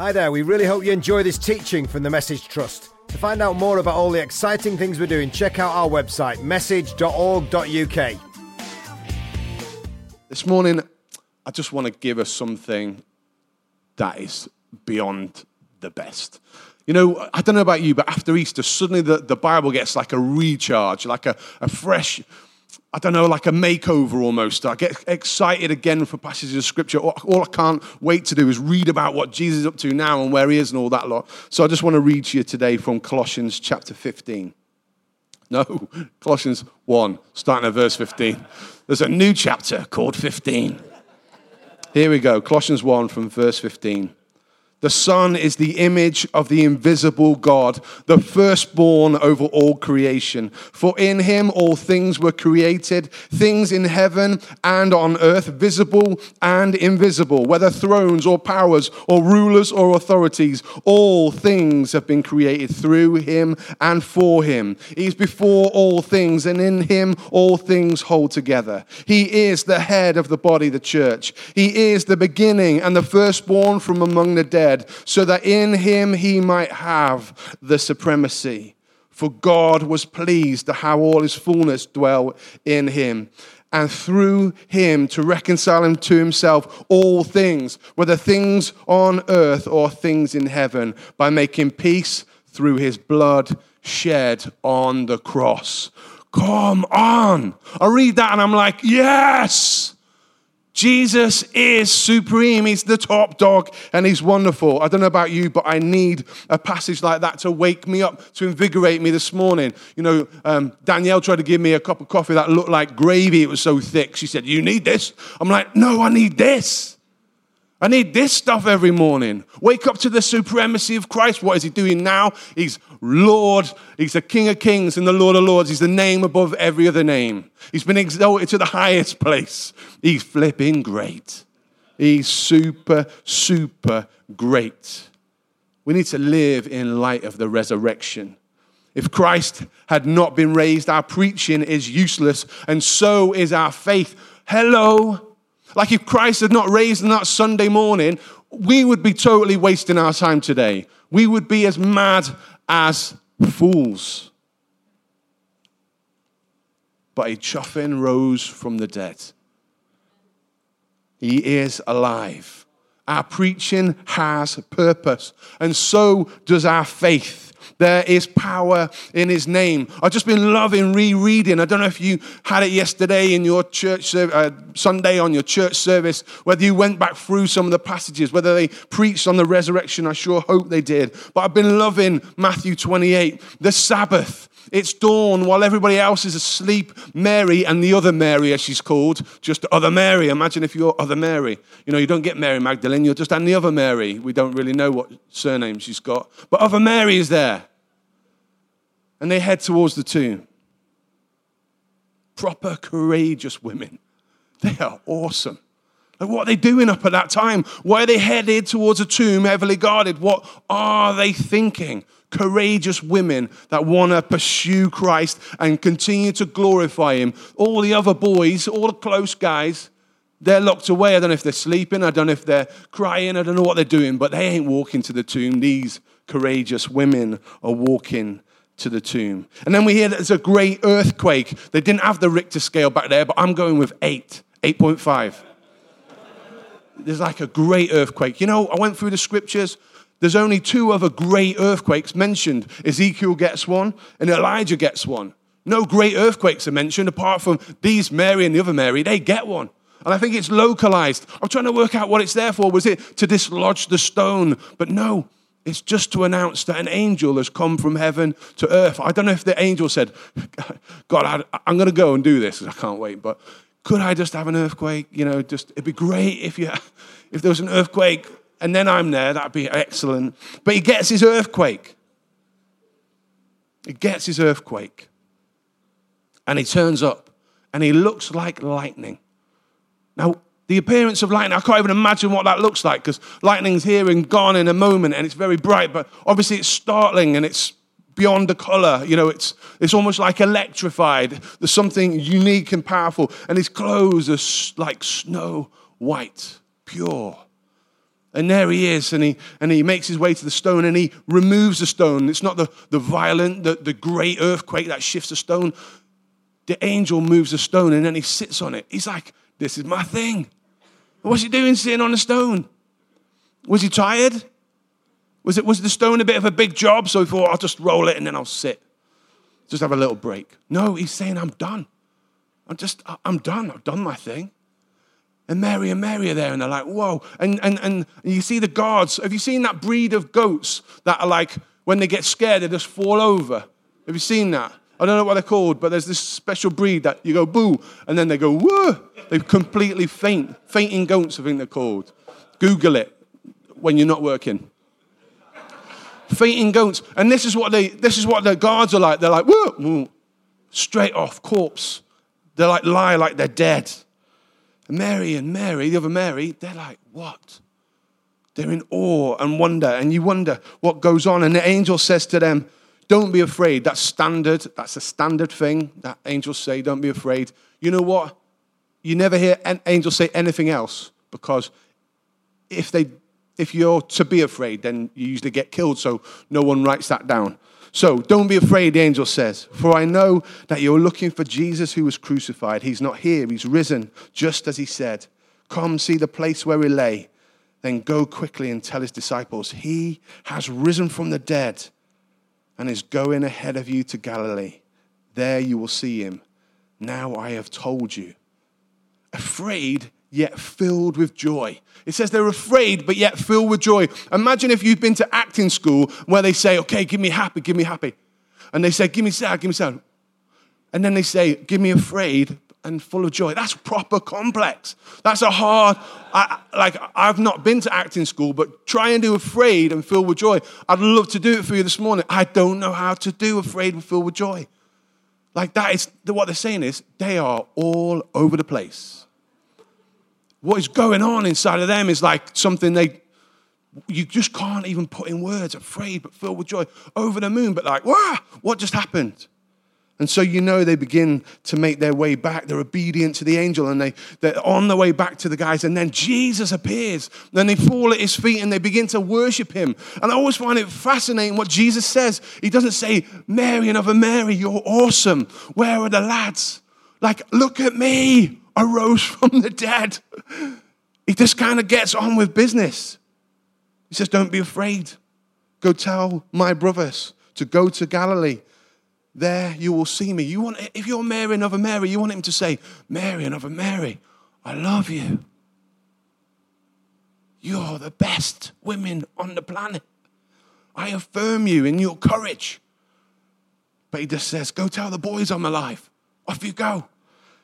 Hi there, we really hope you enjoy this teaching from the Message Trust. To find out more about all the exciting things we're doing, check out our website, message.org.uk. This morning, I just want to give us something that is beyond the best. You know, I don't know about you, but after Easter, suddenly the, the Bible gets like a recharge, like a, a fresh, I don't know, like a makeover almost. I get excited again for passages of scripture. All, I can't wait to do is read about what Jesus is up to now and where he is and all that lot. So I just want to read to you today from Colossians chapter 15. No, Colossians 1, starting at verse 15. There's a new chapter called 15. Here we go, Colossians 1 from verse 15. The Son is the image of the invisible God, the firstborn over all creation. For in him all things were created, things in heaven and on earth, visible and invisible, whether thrones or powers or rulers or authorities. All things have been created through him and for him. He is before all things, and in him all things hold together. He is the head of the body, the church. He is the beginning and the firstborn from among the dead dead, so that in him he might have the supremacy. For God was pleased to have all his fullness dwell in him, and through him to reconcile him to himself all things, whether things on earth or things in heaven, by making peace through his blood shed on the cross. Come on. I read that and I'm like, yes. Jesus is supreme. He's the top dog and he's wonderful. I don't know about you, but I need a passage like that to wake me up, to invigorate me this morning. You know, um, Danielle tried to give me a cup of coffee that looked like gravy. It was so thick. She said, You need this? I'm like, No, I need this. I need this stuff every morning. Wake up to the supremacy of Christ. What is he doing now? He's Lord. He's the King of Kings and the Lord of Lords. He's the name above every other name. He's been exalted to the highest place. He's flipping great. He's super, super great. We need to live in light of the resurrection. If Christ had not been raised, our preaching is useless, and so is our faith. Hello. Like if Christ had not raised on that Sunday morning, we would be totally wasting our time today. We would be as mad as fools. But a chuffin rose from the dead. He is alive. Our preaching has purpose, and so does our faith. There is power in his name. I've just been loving rereading. I don't know if you had it yesterday in your church uh, Sunday on your church service, whether you went back through some of the passages, whether they preached on the resurrection. I sure hope they did. But I've been loving Matthew 28, the Sabbath. It's dawn while everybody else is asleep. Mary and the other Mary, as she's called, just other Mary. Imagine if you're other Mary. You know, you don't get Mary Magdalene, you're just the other Mary. We don't really know what surname she's got. But other Mary is there and they head towards the tomb. Proper, courageous women. They are awesome. Like, what are they doing up at that time? Why are they headed towards a tomb heavily guarded? What are they thinking? Courageous women that want to pursue Christ and continue to glorify Him. All the other boys, all the close guys, they're locked away. I don't know if they're sleeping. I don't know if they're crying. I don't know what they're doing, but they ain't walking to the tomb. These courageous women are walking to the tomb. And then we hear that there's a great earthquake. They didn't have the Richter scale back there, but I'm going with 8, 8.5. There's like a great earthquake. You know, I went through the scriptures. There's only two other great earthquakes mentioned. Ezekiel gets one, and Elijah gets one. No great earthquakes are mentioned apart from these Mary and the other Mary. They get one. And I think it's localized. I'm trying to work out what it's there for. Was it to dislodge the stone? But no, it's just to announce that an angel has come from heaven to earth. I don't know if the angel said, God, I, am going to go and do this. I can't wait. But could I just have an earthquake? You know, just it'd be great if you, if there was an earthquake and then I'm there. That'd be excellent. But he gets his earthquake. He gets his earthquake. And he turns up and he looks like lightning. Now, the appearance of lightning, I can't even imagine what that looks like because lightning's here and gone in a moment and it's very bright, but obviously it's startling and it's beyond the color. You know, it's, it's almost like electrified. There's something unique and powerful. And his clothes are like snow white, pure. And there he is, and he, and he makes his way to the stone and he removes the stone. It's not the, the violent, the, the great earthquake that shifts the stone. The angel moves the stone and then he sits on it. He's like, This is my thing. What's he doing sitting on a stone? Was he tired? Was, it, was the stone a bit of a big job? So he thought, I'll just roll it and then I'll sit. Just have a little break. No, he's saying, I'm done. I'm just, I'm done. I've done my thing. And Mary and Mary are there, and they're like, whoa. And, and, and you see the guards. Have you seen that breed of goats that are like, when they get scared, they just fall over? Have you seen that? I don't know what they're called, but there's this special breed that you go boo, and then they go whoa. They completely faint. Fainting goats, I think they're called. Google it when you're not working. Fainting goats. And this is what they this is what the guards are like. They're like, whoa, whoa. straight off, corpse. They're like lie like they're dead. Mary and Mary, the other Mary, they're like, what? They're in awe and wonder, and you wonder what goes on. And the angel says to them, Don't be afraid. That's standard. That's a standard thing that angels say. Don't be afraid. You know what? You never hear an angel say anything else because if they if you're to be afraid, then you usually get killed, so no one writes that down. So don't be afraid, the angel says, for I know that you're looking for Jesus who was crucified. He's not here, he's risen, just as he said. Come see the place where he lay. Then go quickly and tell his disciples, He has risen from the dead and is going ahead of you to Galilee. There you will see him. Now I have told you. Afraid yet filled with joy. It says they're afraid, but yet filled with joy. Imagine if you've been to acting school where they say, okay, give me happy, give me happy. And they say, give me sad, give me sad. And then they say, give me afraid and full of joy. That's proper complex. That's a hard, I, like, I've not been to acting school, but try and do afraid and filled with joy. I'd love to do it for you this morning. I don't know how to do afraid and filled with joy. Like, that is what they're saying is they are all over the place. What is going on inside of them is like something they you just can't even put in words afraid but filled with joy over the moon but like wow what just happened and so you know they begin to make their way back they're obedient to the angel and they, they're on the way back to the guys and then jesus appears then they fall at his feet and they begin to worship him and i always find it fascinating what jesus says he doesn't say mary and other mary you're awesome where are the lads like look at me I rose from the dead. He just kind of gets on with business. He says, Don't be afraid. Go tell my brothers to go to Galilee. There you will see me. You want, if you're Mary another Mary, you want him to say, Mary another Mary, I love you. You're the best women on the planet. I affirm you in your courage. But he just says, Go tell the boys I'm alive. Off you go.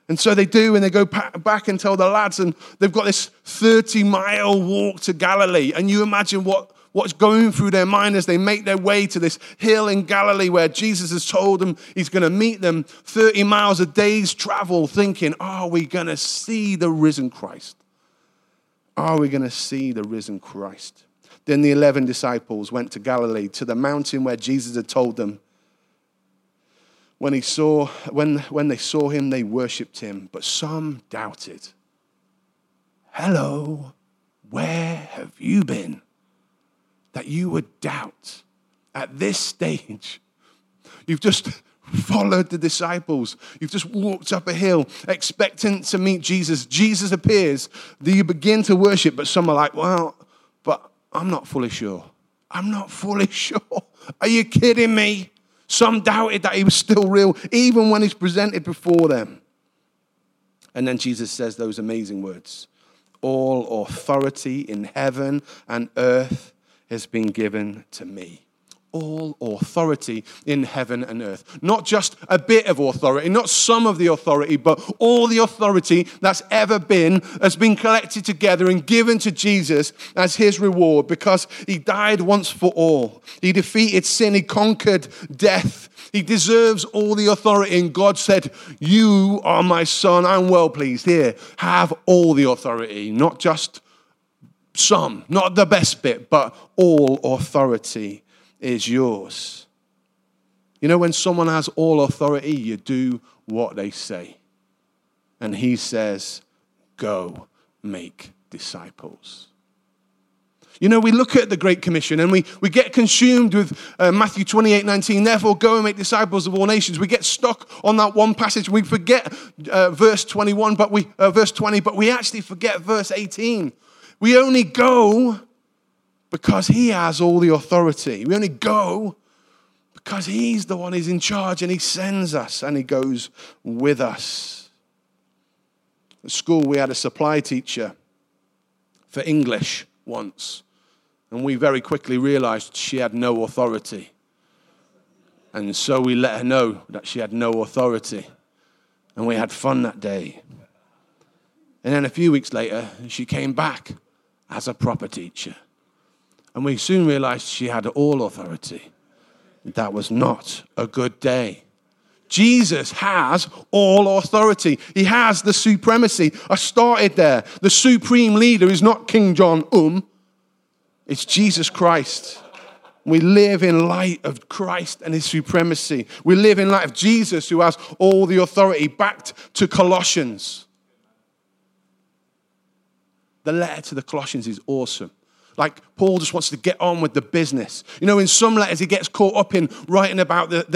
And so they do, and they go back and tell the lads, and they've got this 30 mile walk to Galilee. And you imagine what, what's going through their mind as they make their way to this hill in Galilee where Jesus has told them he's going to meet them 30 miles a day's travel, thinking, Are we going to see the risen Christ? Are we going to see the risen Christ? Then the 11 disciples went to Galilee, to the mountain where Jesus had told them when, he saw, when, when they saw him, they worshipped him, but some doubted. Hello, where have you been? That you would doubt at this stage. You've just followed the disciples. You've just walked up a hill expectant to meet Jesus. Jesus appears. Do you begin to worship? But some are like, well, but I'm not fully sure. I'm not fully sure. Are you kidding me? Some doubted that he was still real, even when he's presented before them. And then Jesus says those amazing words All authority in heaven and earth has been given to me all authority in heaven and earth. Not just a bit of authority, not some of the authority, but all the authority that's ever been has been collected together and given to Jesus as his reward because he died once for all. He defeated sin, he conquered death. He deserves all the authority. And God said, You are my son. I'm well pleased. Here, have all the authority, not just some, not the best bit, but all authority is yours. You know, when someone has all authority, you do what they say. And he says, Go make disciples. You know, we look at the Great Commission and we, we get consumed with uh, Matthew 28 19, therefore go and make disciples of all nations. We get stuck on that one passage. We forget uh, verse 21, but we, uh, verse 20, but we actually forget verse 18. We only go because He has all the authority. We only go because He's the one who's in charge and He sends us and He goes with us. At school, we had a supply teacher for English once. And we very quickly realized she had no authority. And so we let her know that she had no authority. And we had fun that day. And then a few weeks later, she came back as a proper teacher. And we soon realized she had all authority. That was not a good day. Jesus has all authority. He has the supremacy. I started there. The supreme leader is not King John Um, it's Jesus Christ. We live in light of Christ and his supremacy. We live in light of Jesus who has all the authority. Backed to Colossians. The letter to the Colossians is awesome. Like Paul just wants to get on with the business. You know, in some letters, he gets caught up in writing about the,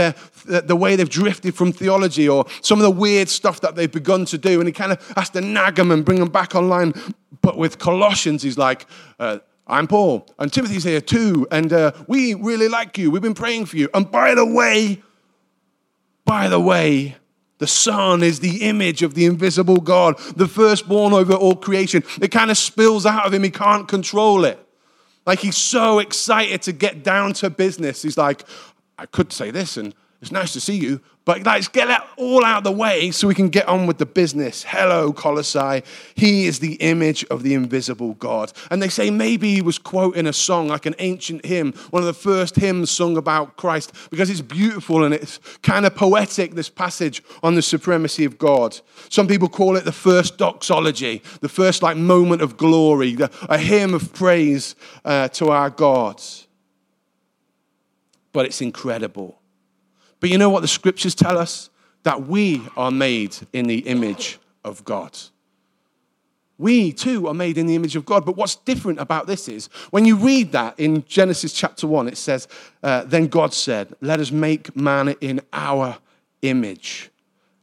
the, the way they've drifted from theology or some of the weird stuff that they've begun to do. And he kind of has to nag them and bring them back online. But with Colossians, he's like, uh, I'm Paul, and Timothy's here too, and uh, we really like you. We've been praying for you. And by the way, by the way, the Son is the image of the invisible God, the firstborn over all creation. It kind of spills out of him, he can't control it. Like he's so excited to get down to business. He's like, I could say this, and it's nice to see you, but let's get that all out of the way so we can get on with the business. Hello, Colossae. He is the image of the invisible God. And they say maybe he was quoting a song, like an ancient hymn, one of the first hymns sung about Christ, because it's beautiful and it's kind of poetic, this passage on the supremacy of God. Some people call it the first doxology, the first like moment of glory, a hymn of praise uh, to our God. But it's incredible but you know what the scriptures tell us? That we are made in the image of God. We too are made in the image of God. But what's different about this is when you read that in Genesis chapter 1, it says, uh, Then God said, Let us make man in our image,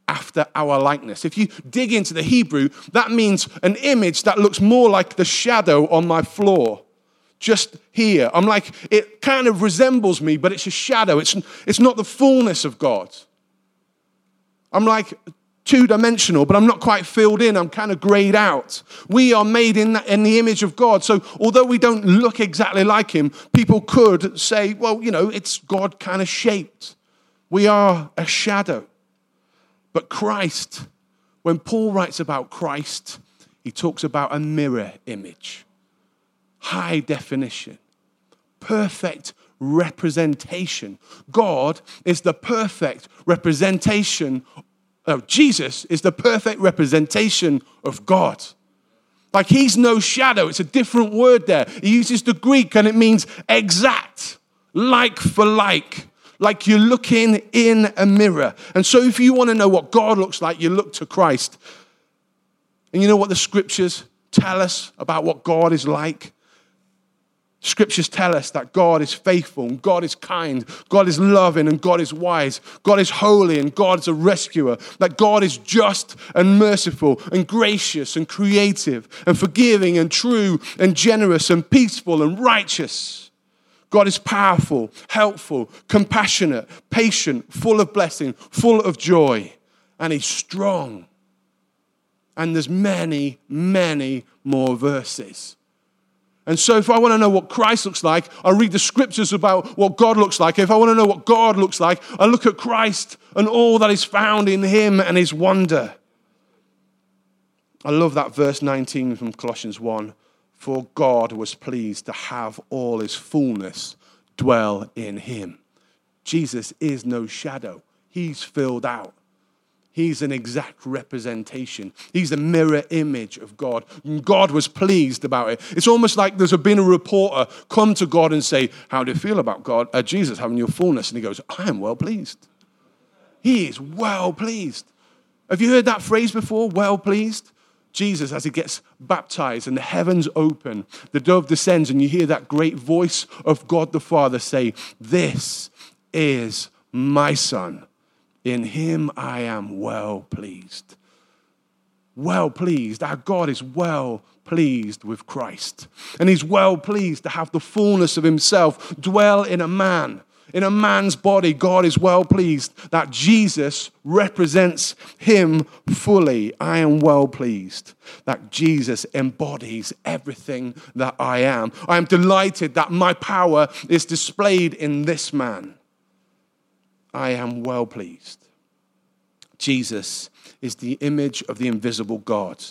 after our likeness. If you dig into the Hebrew, that means an image that looks more like the shadow on my floor just here. I'm like, it kind of resembles me, but it's a shadow. It's, it's not the fullness of God. I'm like two dimensional, but I'm not quite filled in. I'm kind of grayed out. We are made in, that, in the image of God. So although we don't look exactly like Him, people could say, well, you know, it's God kind of shaped. We are a shadow. But Christ, when Paul writes about Christ, he talks about a mirror image high definition, perfect representation. God is the perfect representation of Jesus, is the perfect representation of God. Like he's no shadow, it's a different word there. He uses the Greek and it means exact, like for like like you're looking in a mirror. And so, if you want to know what God looks like, you look to Christ. And you know what the scriptures tell us about what God is like? Scriptures tell us that God is faithful and God is kind, God is loving and God is wise, God is holy and God is a rescuer, that God is just and merciful and gracious and creative and forgiving and true and generous and peaceful and righteous. God is powerful, helpful, compassionate, patient, full of blessing, full of joy, and He's strong. And there's many, many more verses. And so, if I want to know what Christ looks like, I read the scriptures about what God looks like. If I want to know what God looks like, I look at Christ and all that is found in him and his wonder. I love that verse 19 from Colossians 1 For God was pleased to have all his fullness dwell in him. Jesus is no shadow, he's filled out. He's an exact representation. He's a mirror image of God. And God was pleased about it. It's almost like there's been a reporter come to God and say, How do you feel about God, uh, Jesus having your fullness? And he goes, I am well pleased. He is well pleased. Have you heard that phrase before? Well pleased? Jesus, as he gets baptized and the heavens open, the dove descends, and you hear that great voice of God the Father say, This is my Son. In him I am well pleased. Well pleased. Our God is well pleased with Christ. And he's well pleased to have the fullness of himself dwell in a man. In a man's body, God is well pleased that Jesus represents him fully. I am well pleased that Jesus embodies everything that I am. I am delighted that my power is displayed in this man. I am well pleased. Jesus is the image of the invisible God.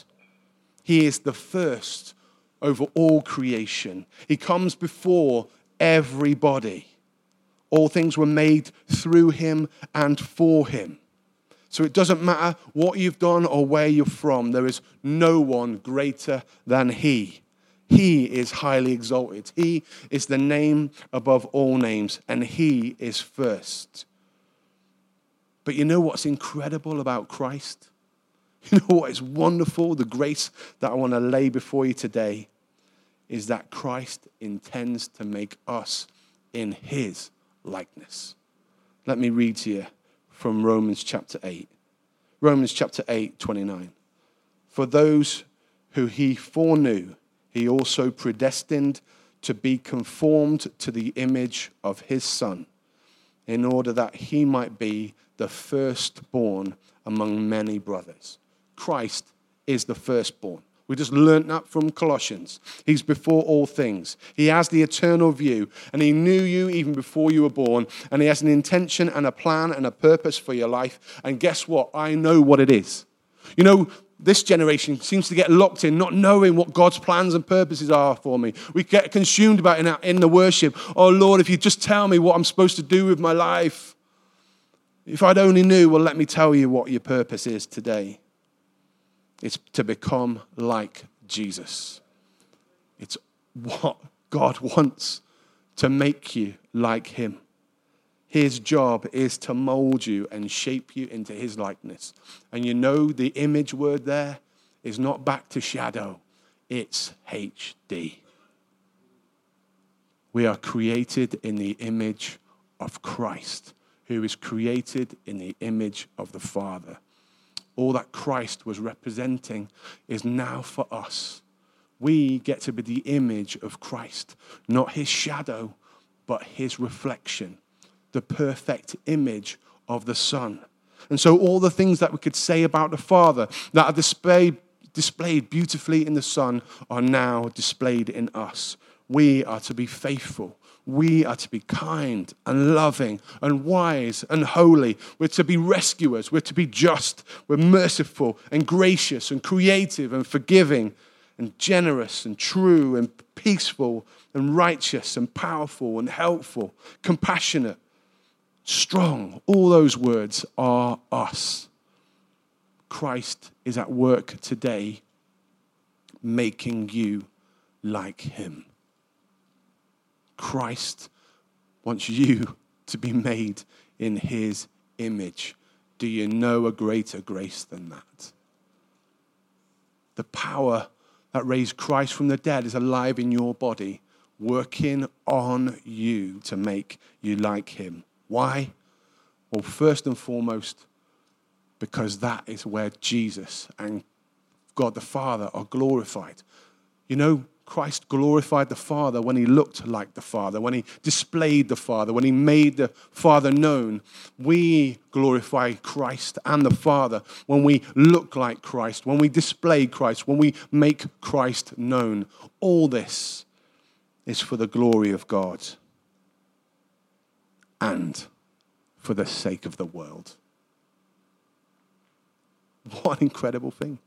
He is the first over all creation. He comes before everybody. All things were made through him and for him. So it doesn't matter what you've done or where you're from, there is no one greater than he. He is highly exalted. He is the name above all names, and he is first. But you know what's incredible about Christ? You know what is wonderful? The grace that I want to lay before you today is that Christ intends to make us in his likeness. Let me read to you from Romans chapter 8. Romans chapter 8, 29. For those who he foreknew, he also predestined to be conformed to the image of his Son, in order that he might be the firstborn among many brothers. Christ is the firstborn. We just learnt that from Colossians. He's before all things. He has the eternal view, and He knew you even before you were born, and He has an intention and a plan and a purpose for your life. And guess what? I know what it is. You know, this generation seems to get locked in not knowing what God's plans and purposes are for me. We get consumed about it in the worship. Oh, Lord, if you just tell me what I'm supposed to do with my life. If I'd only knew, well, let me tell you what your purpose is today. It's to become like Jesus. It's what God wants to make you like Him. His job is to mold you and shape you into His likeness. And you know the image word there is not back to shadow, it's HD. We are created in the image of Christ, who is created in the image of the Father all that Christ was representing is now for us. We get to be the image of Christ, not his shadow, but his reflection, the perfect image of the Son. And so, all the things that we could say about the Father that are displayed, displayed beautifully in the Son are now displayed in us. We are to be faithful we are to be kind and loving and wise and holy. We're to be rescuers. We're to be just. We're merciful and gracious and creative and forgiving and generous and true and peaceful and righteous and powerful and helpful, compassionate, strong. All those words are us. Christ is at work today making you like him. Christ wants you to be made in his image. Do you know a greater grace than that? The power that raised Christ from the dead is alive in your body, working on you to make you like him. Why? Well, first and foremost, because that is where Jesus and God the Father are glorified. You know, Christ glorified the Father when he looked like the Father, when he displayed the Father, when he made the Father known. We glorify Christ and the Father when we look like Christ, when we display Christ, when we make Christ known. All this is for the glory of God and for the sake of the world. What an incredible thing.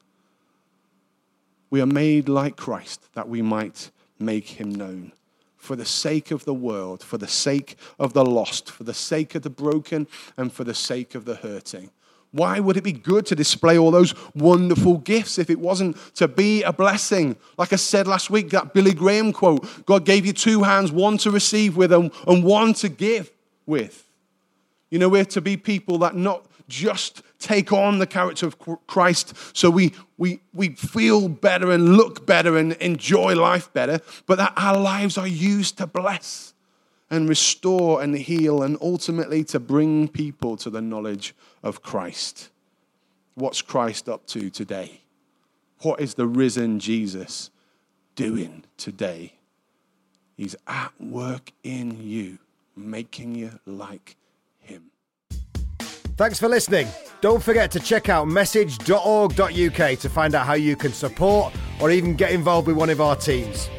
We are made like Christ that we might make him known. For the sake of the world, for the sake of the lost, for the sake of the broken, and for the sake of the hurting. Why would it be good to display all those wonderful gifts if it wasn't to be a blessing? Like I said last week, that Billy Graham quote God gave you two hands, one to receive with and, one to give with. You know, we're to be people that not just take on the character of Christ so we, we, we feel better and look better and enjoy life better, but that our lives are used to bless and restore and heal and ultimately to bring people to the knowledge of Christ. What's Christ up to today? What is the risen Jesus doing today? He's at work in you, making you like. Thanks for listening. Don't forget to check out message.org.uk to find out how you can support or even get involved with one of our teams.